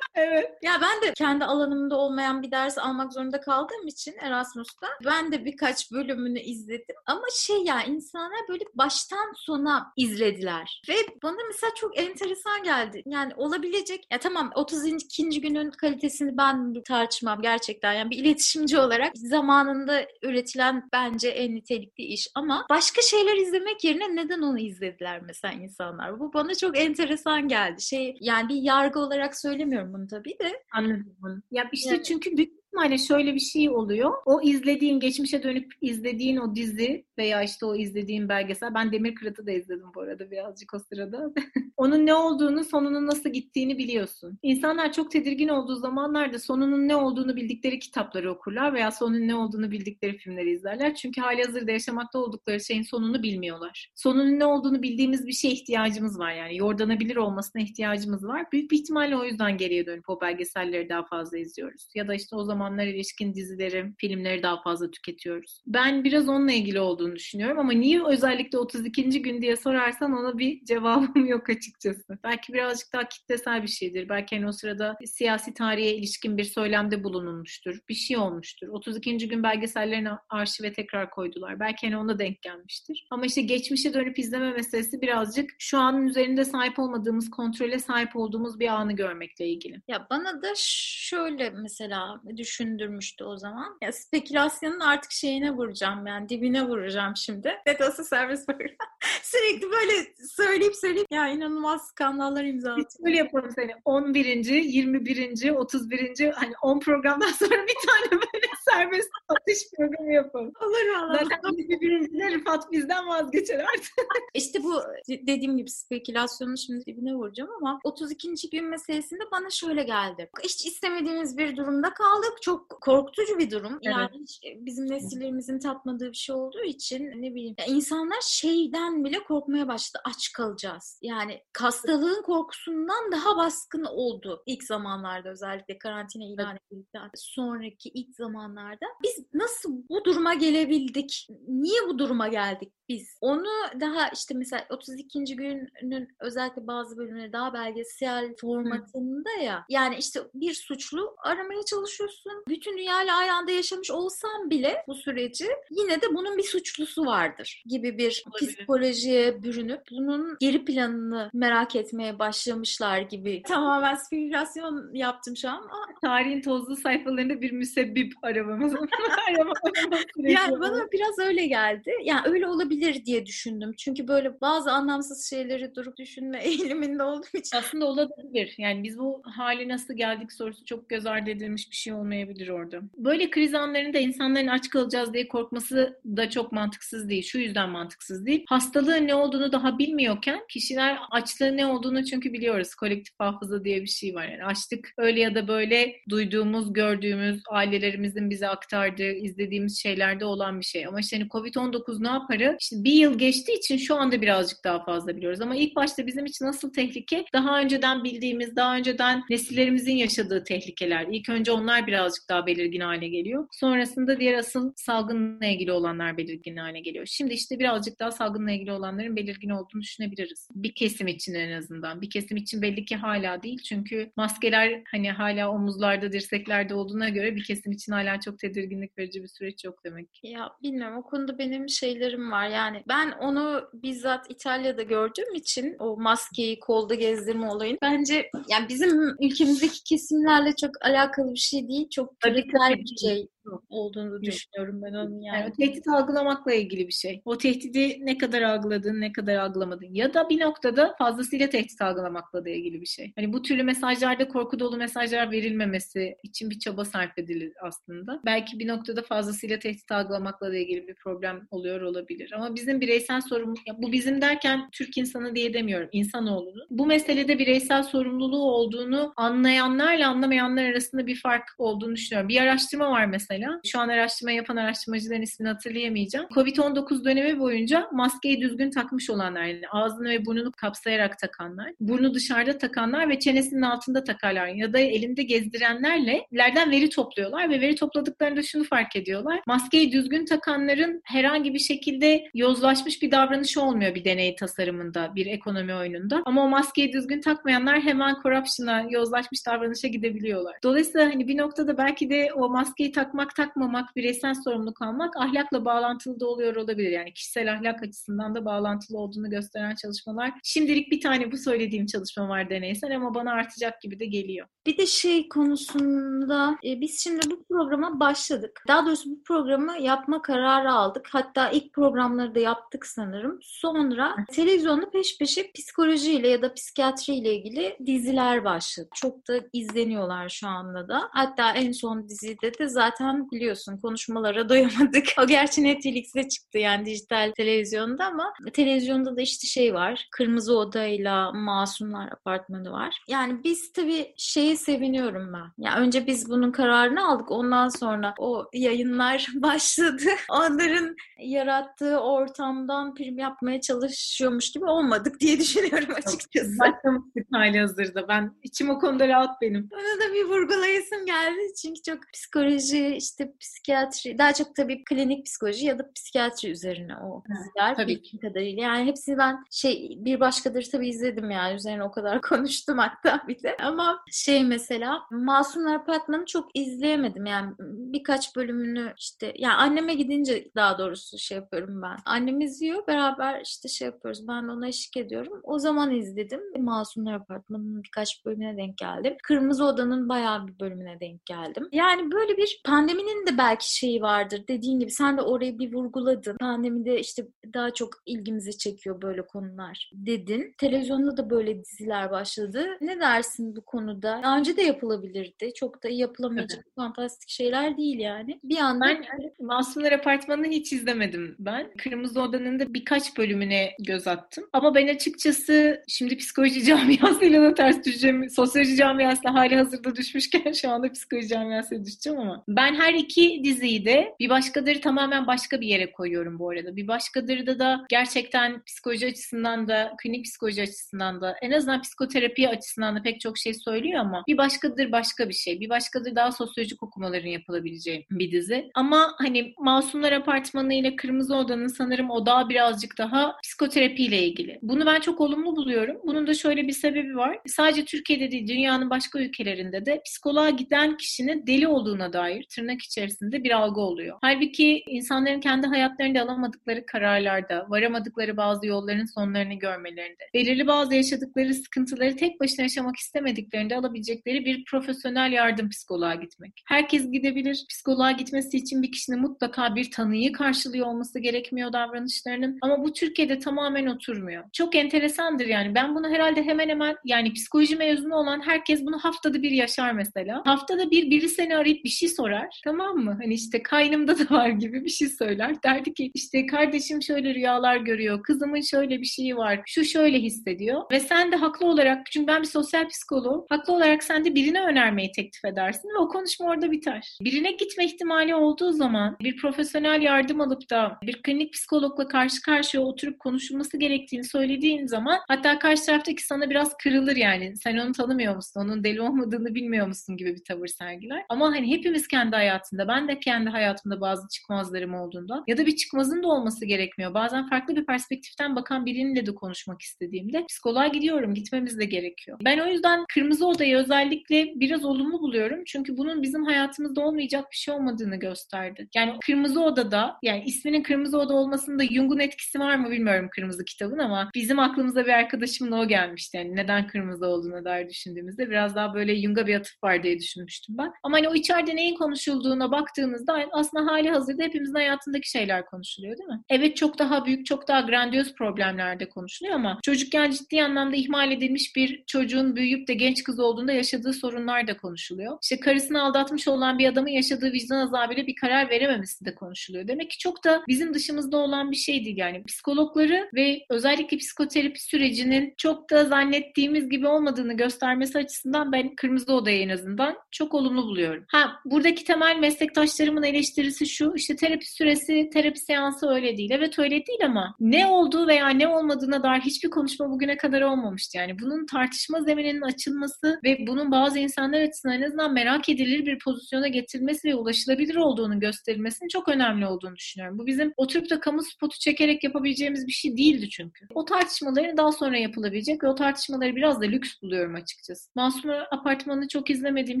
Evet. Ya ben de kendi alanımda olmayan bir ders almak zorunda kaldığım için Erasmus'ta ben de birkaç bölümünü izledim. Ama şey ya insanlar böyle baştan sona izlediler. Ve bana mesela çok enteresan geldi. Yani olabilecek ya tamam 32. günün kalitesini ben tartışmam gerçekten. Yani bir iletişimci olarak zamanında üretilen bence en nitelikli iş ama başka şeyler izlemek yerine neden onu izlediler mesela insanlar? Bu bana çok enteresan geldi. Şey yani bir yargı olarak söylemiyorum bunu tabii de. Anladım. Ya işte yani. çünkü büyük ihtimalle şöyle bir şey oluyor. O izlediğin, geçmişe dönüp izlediğin o dizi veya işte o izlediğin belgesel. Ben Demir Kırat'ı da izledim bu arada birazcık o sırada. Onun ne olduğunu, sonunun nasıl gittiğini biliyorsun. İnsanlar çok tedirgin olduğu zamanlarda sonunun ne olduğunu bildikleri kitapları okurlar veya sonunun ne olduğunu bildikleri filmleri izlerler. Çünkü hali hazırda yaşamakta oldukları şeyin sonunu bilmiyorlar. Sonunun ne olduğunu bildiğimiz bir şeye ihtiyacımız var yani. Yordanabilir olmasına ihtiyacımız var. Büyük bir ihtimalle o yüzden geriye dönüp o belgeselleri daha fazla izliyoruz. Ya da işte o zamanlar ilişkin dizileri, filmleri daha fazla tüketiyoruz. Ben biraz onunla ilgili olduğunu düşünüyorum ama niye özellikle 32. gün diye sorarsan ona bir cevabım yok açıkçası. Belki birazcık daha kitlesel bir şeydir. Belki hani o sırada siyasi tarihe ilişkin bir söylemde bulunulmuştur. Bir şey olmuştur. 32. gün belgesellerini arşive tekrar koydular. Belki hani ona denk gelmiştir. Ama işte geçmişe dönüp izleme meselesi birazcık şu anın üzerinde sahip olmadığımız, kontrole sahip olduğumuz bir anı görmekle ilgili. Ya bana da şöyle mesela düşündürmüştü o zaman. Ya spekülasyonun artık şeyine vuracağım yani dibine vuracağım şimdi. Ne de olsa servis böyle. Sürekli böyle söyleyip söyleyip ya inanılmaz skandallar imza Biz böyle yapalım seni. 11. 21. 31. hani 10 programdan sonra bir tane böyle serbest atış programı yapalım. Olur valla. Zaten 21. Rıfat bizden vazgeçer artık. İşte bu dediğim gibi spekülasyonun şimdi dibine vuracağım ama 32. gün meselesinde bana şöyle geldi. Hiç istemediğimiz bir durumda kaldık. Çok korkutucu bir durum. Yani hiç bizim nesillerimizin tatmadığı bir şey olduğu için ne bileyim. Ya insanlar şeyden bile korkmaya başladı. Aç kalacağız. Yani hastalığın korkusundan daha baskın oldu ilk zamanlarda özellikle karantina ilan edildikten sonraki ilk zamanlarda. Biz nasıl bu duruma gelebildik? Niye bu duruma geldik biz? Onu daha işte mesela 32. günün özellikle bazı bölümleri daha belgesel formatında ya. Yani işte bir suçlu aramaya çalışıyorsun. Bütün dünyayla aynı anda yaşamış olsam bile bu süreci yine de bunun bir suçlusu vardır gibi bir Olabilir. psikolojiye bürünüp bunun geri planını merak etmeye başlamışlar gibi. Tamamen spekülasyon yaptım şu an ama Tarihin tozlu sayfalarında bir müsebbip aramamız. yani bana biraz öyle geldi. Yani öyle olabilir diye düşündüm. Çünkü böyle bazı anlamsız şeyleri durup düşünme eğiliminde olduğum için. Aslında olabilir. Yani biz bu hale nasıl geldik sorusu çok göz ardı edilmiş bir şey olmayabilir orada. Böyle kriz anlarında insanların aç kalacağız diye korkması da çok mantıksız değil. Şu yüzden mantıksız değil. Hastalığın ne olduğunu daha bilmiyorken kişiler açlığın ne olduğunu çünkü biliyoruz. Kolektif hafıza diye bir şey var. Yani açlık öyle ya da böyle duyduğumuz, gördüğümüz, ailelerimizin bize aktardığı, izlediğimiz şeylerde olan bir şey. Ama işte hani Covid-19 ne yaparı? İşte bir yıl geçtiği için şu anda birazcık daha fazla biliyoruz. Ama ilk başta bizim için asıl tehlike daha önceden bildiğimiz, daha önceden nesillerimizin yaşadığı tehlikeler. İlk önce onlar birazcık daha belirgin hale geliyor. Sonrasında diğer asıl salgınla ilgili olanlar belirgin hale geliyor. Şimdi işte birazcık daha salgınla ilgili olanların belirgin olduğunu düşünebiliriz. Bir kesim için en azından. Bir kesim için belli ki hala değil. Çünkü maskeler hani hala omuzlarda, dirseklerde olduğuna göre bir kesim için hala çok tedirginlik verici bir süreç yok demek. Ya bilmiyorum o konuda benim şeylerim var. Yani ben onu bizzat İtalya'da gördüğüm için o maskeyi kolda gezdirme olayını bence yani bizim ülkemizdeki kesimlerle çok alakalı bir şey değil. Çok Tabii, bir şey olduğunu düşünüyorum ben onun yani. Yani tehdit algılamakla ilgili bir şey. O tehdidi ne kadar algıladın, ne kadar algılamadın. Ya da bir noktada fazlasıyla tehdit algılamakla da ilgili bir şey. Hani bu türlü mesajlarda korku dolu mesajlar verilmemesi için bir çaba sarf edilir aslında. Belki bir noktada fazlasıyla tehdit algılamakla da ilgili bir problem oluyor olabilir. Ama bizim bireysel sorumluluk, ya bu bizim derken Türk insanı diye demiyorum, insanoğlunun. Bu meselede bireysel sorumluluğu olduğunu anlayanlarla anlamayanlar arasında bir fark olduğunu düşünüyorum. Bir araştırma var mesela. Şu an araştırma yapan araştırmacıların ismini hatırlayamayacağım. Covid-19 dönemi boyunca maskeyi düzgün takmış olanlar, yani ağzını ve burnunu kapsayarak takanlar, burnu dışarıda takanlar ve çenesinin altında takarlar ya da elinde gezdirenlerle lerden veri topluyorlar ve veri topladıklarında şunu fark ediyorlar. Maskeyi düzgün takanların herhangi bir şekilde yozlaşmış bir davranışı olmuyor bir deney tasarımında, bir ekonomi oyununda. Ama o maskeyi düzgün takmayanlar hemen corruption'a, yozlaşmış davranışa gidebiliyorlar. Dolayısıyla hani bir noktada belki de o maskeyi takmak takmak takmamak, bireysel sorumluluk almak ahlakla bağlantılı da oluyor olabilir. Yani kişisel ahlak açısından da bağlantılı olduğunu gösteren çalışmalar. Şimdilik bir tane bu söylediğim çalışma var deneysel ama bana artacak gibi de geliyor. Bir de şey konusunda e, biz şimdi bu programa başladık. Daha doğrusu bu programı yapma kararı aldık. Hatta ilk programları da yaptık sanırım. Sonra televizyonda peş peşe psikolojiyle ya da psikiyatriyle ilgili diziler başladı. Çok da izleniyorlar şu anda da. Hatta en son dizide de zaten biliyorsun konuşmalara doyamadık. O gerçi Netflix'te çıktı yani dijital televizyonda ama televizyonda da işte şey var. Kırmızı Oda'yla Masumlar Apartmanı var. Yani biz tabii şeyi seviniyorum ben. Ya yani önce biz bunun kararını aldık. Ondan sonra o yayınlar başladı. Onların yarattığı ortamdan prim yapmaya çalışıyormuş gibi olmadık diye düşünüyorum açıkçası. Başlamıştık hali hazırda. Ben içim o konuda rahat benim. Ona da bir vurgulayasım geldi. Çünkü çok psikoloji, işte psikiyatri, daha çok tabii klinik psikoloji ya da psikiyatri üzerine o diziler. Tabii ki. kadarıyla. Yani hepsini ben şey bir başkadır tabii izledim yani. Üzerine o kadar konuştum hatta bir de. Ama şey mesela Masumlar Apartmanı çok izleyemedim. Yani birkaç bölümünü işte yani anneme gidince daha doğrusu şey yapıyorum ben. Annem izliyor beraber işte şey yapıyoruz. Ben ona eşlik ediyorum. O zaman izledim. Masumlar Apartmanı'nın birkaç bölümüne denk geldim. Kırmızı Oda'nın bayağı bir bölümüne denk geldim. Yani böyle bir pandeminin de belki şeyi vardır. Dediğin gibi sen de orayı bir vurguladın. Pandemide işte daha çok ilgimizi çekiyor böyle konular dedin. Televizyonda da böyle diziler başladı. Ne dersin bu konuda? Daha önce de yapılabilirdi. Çok da yapılamayacak fantastik şeyler değil yani. Bir anda ben Masumlar Apartmanı'nı hiç izlemedim ben. Kırmızı Oda'nın da birkaç bölümüne göz attım. Ama ben açıkçası şimdi psikoloji camiasıyla da ters düşeceğim. Sosyoloji camiasıyla hali hazırda düşmüşken şu anda psikoloji camiasıyla düşeceğim ama ben her iki diziyi de bir başkaları tamamen başka bir yere koyuyorum bu arada. Bir başkaları da da gerçekten psikoloji açısından da klinik psikoloji açısından da en azından psikoterapi açısından da pek çok şey söylüyor ama bir başkadır başka bir şey. Bir başkadır daha sosyolojik okumaların yapılabileceği bir dizi. Ama hani Masumlar Apartmanı ile Kırmızı Oda'nın sanırım o daha birazcık daha psikoterapiyle ilgili. Bunu ben çok olumlu buluyorum. Bunun da şöyle bir sebebi var. Sadece Türkiye'de değil dünyanın başka ülkelerinde de psikoloğa giden kişinin deli olduğuna dair tırnak içerisinde bir algı oluyor. Halbuki insanların kendi hayatlarında alamadıkları kararlarda, varamadıkları bazı yolların sonlarını görmelerinde, belirli bazı yaşadıkları sıkıntıları tek başına yaşamak istemediklerinde alabilecekleri bir profesyonel yardım psikoloğa gitmek. Herkes gidebilir. Psikoloğa gitmesi için bir kişinin mutlaka bir tanıyı karşılıyor olması gerekmiyor davranışlarının. Ama bu Türkiye'de tamamen oturmuyor. Çok enteresandır yani. Ben bunu herhalde hemen hemen yani psikoloji mezunu olan herkes bunu haftada bir yaşar mesela. Haftada bir biri seni arayıp bir şey sorar. Tamam mı? Hani işte kaynımda da var gibi bir şey söyler. Derdi ki işte kardeşim şöyle rüyalar görüyor. Kızımın şöyle bir şeyi var. Şu şöyle hissediyor. Ve sen de haklı olarak çünkü ben bir sosyal psikoloğum. Haklı olarak sen de birine önermeyi teklif edersin ve o konuşma orada biter. Birine gitme ihtimali olduğu zaman bir profesyonel yardım alıp da bir klinik psikologla karşı karşıya oturup konuşulması gerektiğini söylediğin zaman hatta karşı taraftaki sana biraz kırılır yani. Sen onu tanımıyor musun? Onun deli olmadığını bilmiyor musun gibi bir tavır sergiler. Ama hani hepimiz kendi hayatında, ben de kendi hayatımda bazı çıkmazlarım olduğunda ya da bir çıkmazın da olması gerekmiyor. Bazen farklı bir perspektiften bakan biriyle de konuşmak istediğimde psikoloğa gidiyorum. Gitmemiz de gerekiyor. Ben o yüzden Kırmızı Oda'yı özellikle biraz olumlu buluyorum. Çünkü bunun bizim hayatımızda olmayacak bir şey olmadığını gösterdi. Yani Kırmızı Oda'da yani isminin Kırmızı Oda olmasında Jung'un etkisi var mı bilmiyorum Kırmızı kitabın ama bizim aklımıza bir arkadaşımla o gelmişti. Yani neden kırmızı olduğuna dair düşündüğümüzde biraz daha böyle Jung'a bir atıf var diye düşünmüştüm ben. Ama hani o içeride neyin konuşulduğuna baktığımızda aslında hali hazırda hepimizin hayatındaki şeyler konuşuluyor değil mi? Evet çok daha büyük, çok daha grandiyoz problemlerde konuşuluyor ama çocukken ciddi anlamda ihmal edilmiş bir çocuğun büyüyüp de genç kız olduğunda yaşadığı sorunlar da konuşuluyor. İşte karısını aldatmış olan bir adamın yaşadığı vicdan azabıyla bir karar verememesi de konuşuluyor. Demek ki çok da bizim dışımızda olan bir şey değil yani. Psikologları ve özellikle psikoterapi sürecinin çok da zannettiğimiz gibi olmadığını göstermesi açısından ben Kırmızı Oda'yı en azından çok olumlu buluyorum. Ha buradaki temel meslektaşlarımın eleştirisi şu işte terapi süresi, terapi seansı öyle değil. Evet öyle değil ama ne olduğu veya ne olmadığına dair hiçbir konuşma bugüne kadar olmamıştı. Yani bunun tartışma zemininin açılması ve bunun bazı insanlar açısından en azından merak edilir bir pozisyona getirilmesi ve ulaşılabilir olduğunu gösterilmesinin çok önemli olduğunu düşünüyorum. Bu bizim oturup da kamu spotu çekerek yapabileceğimiz bir şey değildi çünkü. O tartışmaların daha sonra yapılabilecek ve o tartışmaları biraz da lüks buluyorum açıkçası. Masum Apartmanı'nı çok izlemediğim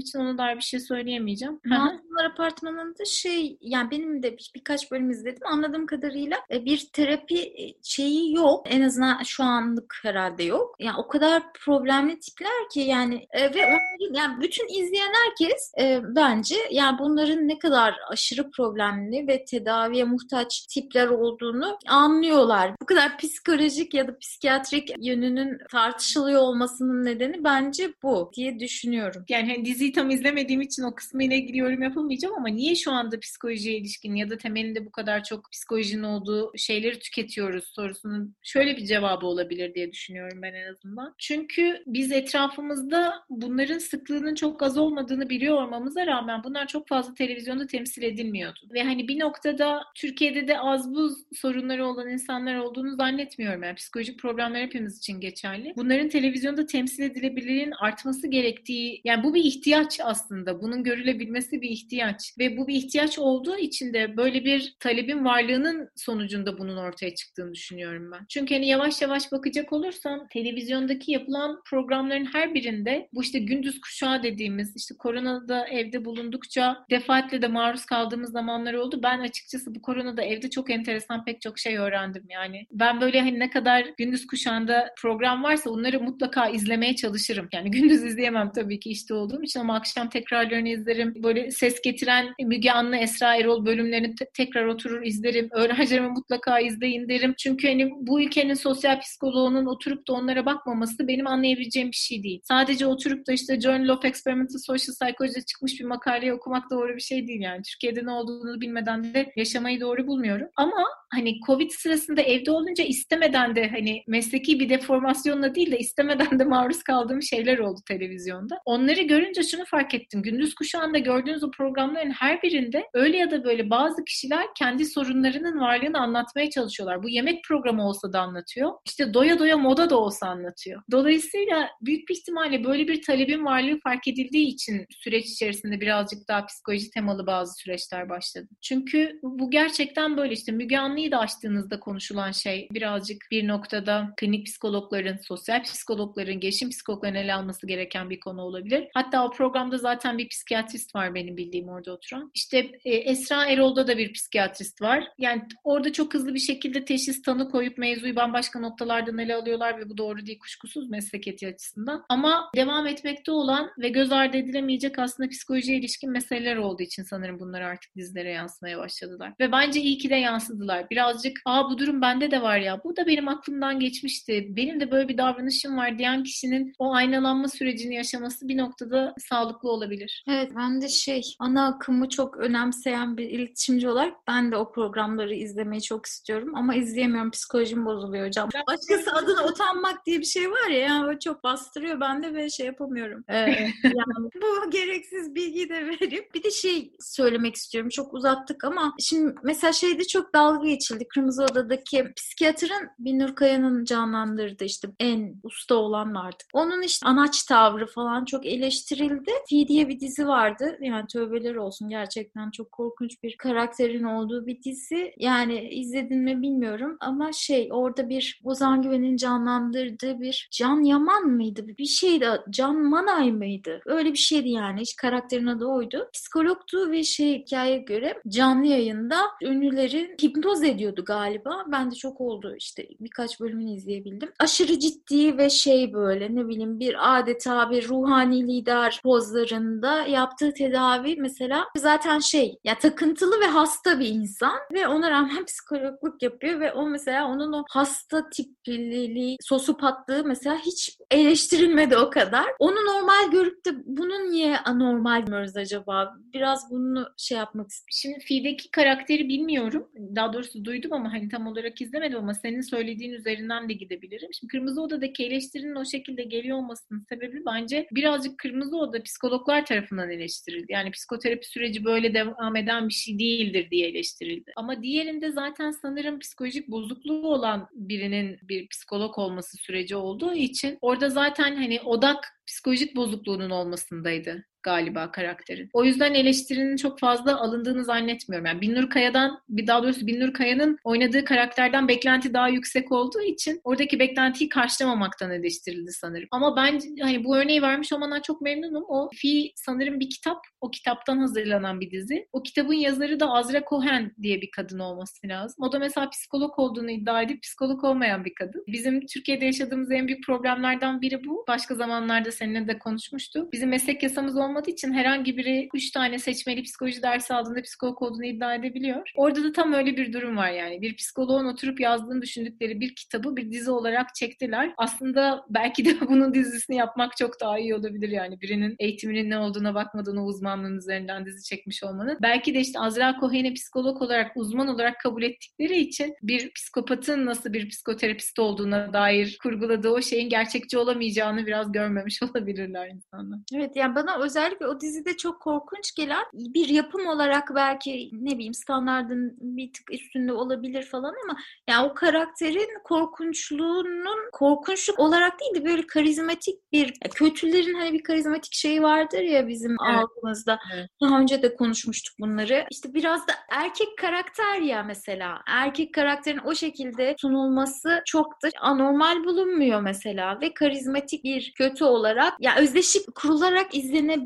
için ona dair bir şey söyleyemeyeceğim. Masum Masumlar Apartmanı'nda şey yani benim de bir, birkaç bölüm izledim. Anladığım kadarıyla e, bir terapi e, şeyi yok. En azından şu anlık herhalde yok. Yani o kadar problemli tipler ki yani e, ve onların yani bütün izleyen herkes bence yani bunların ne kadar aşırı problemli ve tedaviye muhtaç tipler olduğunu anlıyorlar. Bu kadar psikolojik ya da psikiyatrik yönünün tartışılıyor olmasının nedeni bence bu diye düşünüyorum. Yani hani diziyi tam izlemediğim için o kısmıyla ilgili yorum yapamayacağım ama niye şu anda psikolojiye ilişkin ya da temelinde bu kadar çok psikolojinin olduğu şeyleri tüketiyoruz sorusunun şöyle bir cevabı olabilir diye düşünüyorum ben en azından. Çünkü biz etrafımızda bunların sıklığının çok az olmadığını biliyor olmamıza rağmen bunlar çok fazla televizyonda temsil edilmiyordu. Ve hani bir noktada Türkiye'de de az buz sorunları olan insanlar olduğunu zannetmiyorum. Yani psikolojik problemler hepimiz için geçerli. Bunların televizyonda temsil edilebilirliğinin artması gerektiği, yani bu bir ihtiyaç aslında. Bunun görülebilmesi bir ihtiyaç. Ve bu bir ihtiyaç olduğu için de böyle bir talebin varlığının sonucunda bunun ortaya çıktığını düşünüyorum ben. Çünkü hani yavaş yavaş bakacak olursam televizyondaki yapılan programların her birinde bu işte gündüz kuşağı dediğimiz işte koronada evde bulundukça defaatle de maruz kaldığımız zamanlar oldu. Ben açıkçası bu koronada evde çok enteresan pek çok şey öğrendim yani. Ben böyle hani ne kadar gündüz kuşağında program varsa onları mutlaka izlemeye çalışırım. Yani gündüz izleyemem tabii ki işte olduğum için ama akşam tekrarlarını izlerim. Böyle ses getiren Müge Anlı, Esra Erol bölümlerini te- tekrar oturur izlerim. Öğrencilerime mutlaka izleyin derim. Çünkü hani bu ülkenin sosyal psikoloğunun oturup da onlara bakmaması benim anlayabileceğim bir şey değil. Sadece oturup da işte Journal of Experimental Social Psychology'de çıkmış bir makaleyi okumak doğru bir şey değil yani. Türkiye'de ne olduğunu bilmeden de yaşamayı doğru bulmuyorum. Ama hani Covid sırasında evde olunca istemeden de hani mesleki bir deformasyonla değil de istemeden de maruz kaldığım şeyler oldu televizyonda. Onları görünce şunu fark ettim. Gündüz kuşağında gördüğünüz o programların her birinde öyle ya da böyle bazı kişiler kendi sorunlarının varlığını anlatmaya çalışıyorlar. Bu yemek programı olsa da anlatıyor. İşte doya doya moda da olsa anlatıyor. Dolayısıyla büyük bir ihtimalle böyle bir talebin varlığı fark edildiği için süreç içerisinde birazcık daha psikoloji temalı bazı süreçler başladı. Çünkü bu gerçekten böyle işte Müge Anlı'yı da açtığınızda konuşulan şey birazcık bir noktada klinik psikologların, sosyal psikologların, gelişim psikologların ele alması gereken bir konu olabilir. Hatta o programda zaten bir psikiyatrist var benim bildiğim orada oturan. İşte e, Esra Erol'da da bir psikiyatrist var. Yani orada çok hızlı bir şekilde teşhis tanı koyup mevzuyu bambaşka noktalardan ele alıyorlar ve bu doğru değil kuşkusuz meslek etiği açısından. Ama devam etmekte olan ve göz ardı edilemeyecek aslında psikolojiye ilişkin meseleler olduğu için sanırım bunlar artık dizilere yansımaya başladılar. Ve bence iyi ki de yansıdılar. Birazcık aa bu durum bende de var ya. Bu da benim aklımdan geçmişti. Benim de böyle bir davranışım var diyen kişinin o aynalanma sürecini yaşaması bir noktada sağlıklı olabilir. Evet ben de şey ana akımı çok önemseyen bir iletişimci olarak ben de o programları izlemeyi çok istiyorum ama izleyemiyorum psikolojim bozuluyor hocam. Başkası adına utanmak diye bir şey var ya yani çok bastırıyor bende ve şey yapamıyorum. Ee, yani bu gereksiz bilgiyi de verip bir de şey söylemek istiyorum çok uzattık ama şimdi mesela şeyde çok dalga geçildi Kırmızı Oda'daki psikiyatrın Binur Kaya'nın canlandırdığı işte en usta olan artık. Onun işte anaç tavrı falan çok eleştirildi. Fi diye bir dizi vardı. Yani tövbeler olsun gerçekten çok korkunç bir karakterin olduğu bir dizi. Yani izledin mi bilmiyorum ama şey orada bir Ozan Güven'in canlandırdığı bir Can Yaman mıydı? Bir şeydi. Can Manay mıydı? Öyle bir şeydi yani. Hiç karakterin adı oydu. Psikologtu ve şey hikayeye göre canlı yayında ünlülerin hipnoz ediyordu galiba. Ben de çok oldu işte birkaç bölümünü izleyebildim. Aşırı ciddi ve şey böyle ne bileyim bir adeta bir ruhani lider pozlarında yaptığı tedavi mesela zaten şey ya takıntılı ve hasta bir insan ve ona rağmen psikologluk yapıyor ve o mesela onun o hasta tipliliği, sosupatlığı mesela hiç eleştirilmedi o kadar. Onu normal görüp de bunu niye anormal görüyoruz acaba? Biraz bunu şey yapmak istiyorum. Şimdi Fi'deki karakteri bilmiyorum. Daha doğrusu duydum ama hani tam olarak izlemedim ama senin söylediğin üzerinden de gidebilirim. Şimdi Kırmızı Oda'daki eleştirinin o şekilde geliyor olmasının sebebi bence birazcık Kırmızı Oda psikologlar tarafından eleştirildi. Yani psikoterapi süreci böyle devam eden bir şey değildir diye eleştirildi. Ama diğerinde zaten sanırım psikolojik bozukluğu olan birinin bir psikolog olması süreci olduğu için orada zaten hani odak psikolojik bozukluğunun olmasındaydı. Galiba karakterin. O yüzden eleştirinin çok fazla alındığını zannetmiyorum. Yani Binnur Kaya'dan, bir daha doğrusu Binnur Kaya'nın oynadığı karakterden beklenti daha yüksek olduğu için oradaki beklentiyi karşılamamaktan eleştirildi sanırım. Ama ben hani bu örneği vermiş olmandan çok memnunum. O Fi sanırım bir kitap. O kitaptan hazırlanan bir dizi. O kitabın yazarı da Azra Cohen diye bir kadın olması lazım. O da mesela psikolog olduğunu iddia edip psikolog olmayan bir kadın. Bizim Türkiye'de yaşadığımız en büyük problemlerden biri bu. Başka zamanlarda seninle de konuşmuştuk. Bizim meslek yasamız olmadığı için herhangi biri 3 tane seçmeli psikoloji dersi aldığında psikolog olduğunu iddia edebiliyor. Orada da tam öyle bir durum var yani. Bir psikoloğun oturup yazdığını düşündükleri bir kitabı bir dizi olarak çektiler. Aslında belki de bunun dizisini yapmak çok daha iyi olabilir yani. Birinin eğitiminin ne olduğuna bakmadan o uzmanlığın üzerinden dizi çekmiş olmanın. Belki de işte Azra Cohen'i psikolog olarak, uzman olarak kabul ettikleri için bir psikopatın nasıl bir psikoterapist olduğuna dair kurguladığı o şeyin gerçekçi olamayacağını biraz görmemiş olabilirler insanlar. Evet yani bana özellikle o dizide çok korkunç gelen bir yapım olarak belki ne bileyim standartın bir tık üstünde olabilir falan ama yani o karakterin korkunçluğunun korkunçluk olarak değil de böyle karizmatik bir kötülerin hani bir karizmatik şeyi vardır ya bizim evet. algımızda. Evet. Daha önce de konuşmuştuk bunları. İşte biraz da erkek karakter ya mesela. Erkek karakterin o şekilde sunulması çok da anormal bulunmuyor mesela ve karizmatik bir kötü olarak ya özdeşik kurularak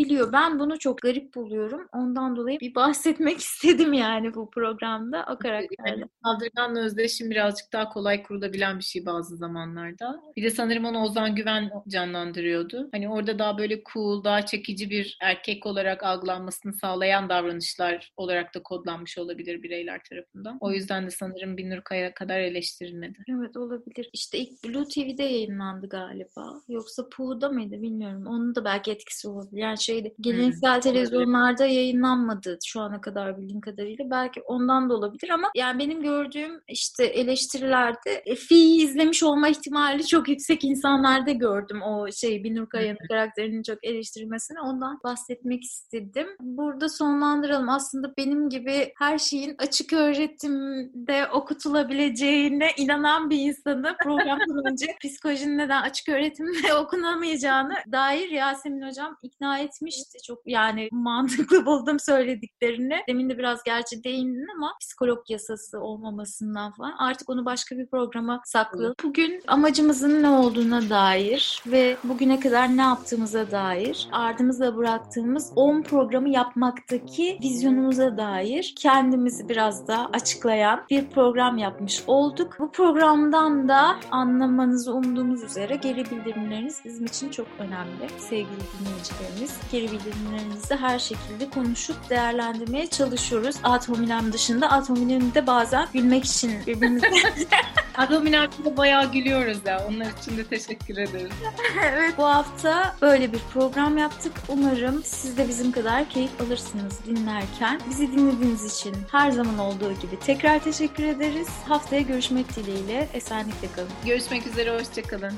izlenebiliyor. Ben bunu çok garip buluyorum. Ondan dolayı bir bahsetmek istedim yani bu programda o karakterle. Yani, Saldırganla özdeşim birazcık daha kolay kurulabilen bir şey bazı zamanlarda. Bir de sanırım onu Ozan Güven canlandırıyordu. Hani orada daha böyle cool, daha çekici bir erkek olarak algılanmasını sağlayan davranışlar olarak da kodlanmış olabilir bireyler tarafından. O yüzden de sanırım Binur Kaya kadar eleştirilmedi. Evet olabilir. İşte ilk Blue TV'de yayınlandı galiba. Yoksa Pu'da mıydı bilmiyorum. Onun da belki etkisi olabilir. Yani şeyde geleneksel hmm, televizyonlarda yayınlanmadı şu ana kadar bildiğim kadarıyla. Belki ondan da olabilir ama yani benim gördüğüm işte eleştirilerde e, Fi'yi izlemiş olma ihtimali çok yüksek insanlarda gördüm o şey Binur Kaya'nın karakterinin çok eleştirilmesini. Ondan bahsetmek istedim. Burada sonlandıralım. Aslında benim gibi her şeyin açık öğretimde okutulabileceğine inanan bir insanı programdan önce psikolojinin neden açık öğretimde okunamayacağını dair Yasemin Hocam ikna etmişti. Çok yani mantıklı buldum söylediklerini. Demin de biraz gerçi değindin ama psikolog yasası olmamasından falan. Artık onu başka bir programa saklı. Bugün amacımızın ne olduğuna dair ve bugüne kadar ne yaptığımıza dair ardımızda bıraktığımız 10 programı yapmaktaki vizyonumuza dair kendimizi biraz da açıklayan bir program yapmış olduk. Bu programdan da anlamanızı umduğumuz üzere geri bildirimleriniz bizim için çok önemli. Sevgili dinleyicilerimiz geri bildirimlerinizi her şekilde konuşup değerlendirmeye çalışıyoruz. Ad hominem dışında ad hominemde bazen gülmek için birbirimize Ad hominemde bayağı gülüyoruz ya. Onlar için de teşekkür ederiz. evet bu hafta böyle bir program yaptık. Umarım siz de bizim kadar keyif alırsınız dinlerken. Bizi dinlediğiniz için her zaman olduğu gibi tekrar teşekkür ederiz. Haftaya görüşmek dileğiyle. Esenlikle kalın. Görüşmek üzere. Hoşçakalın.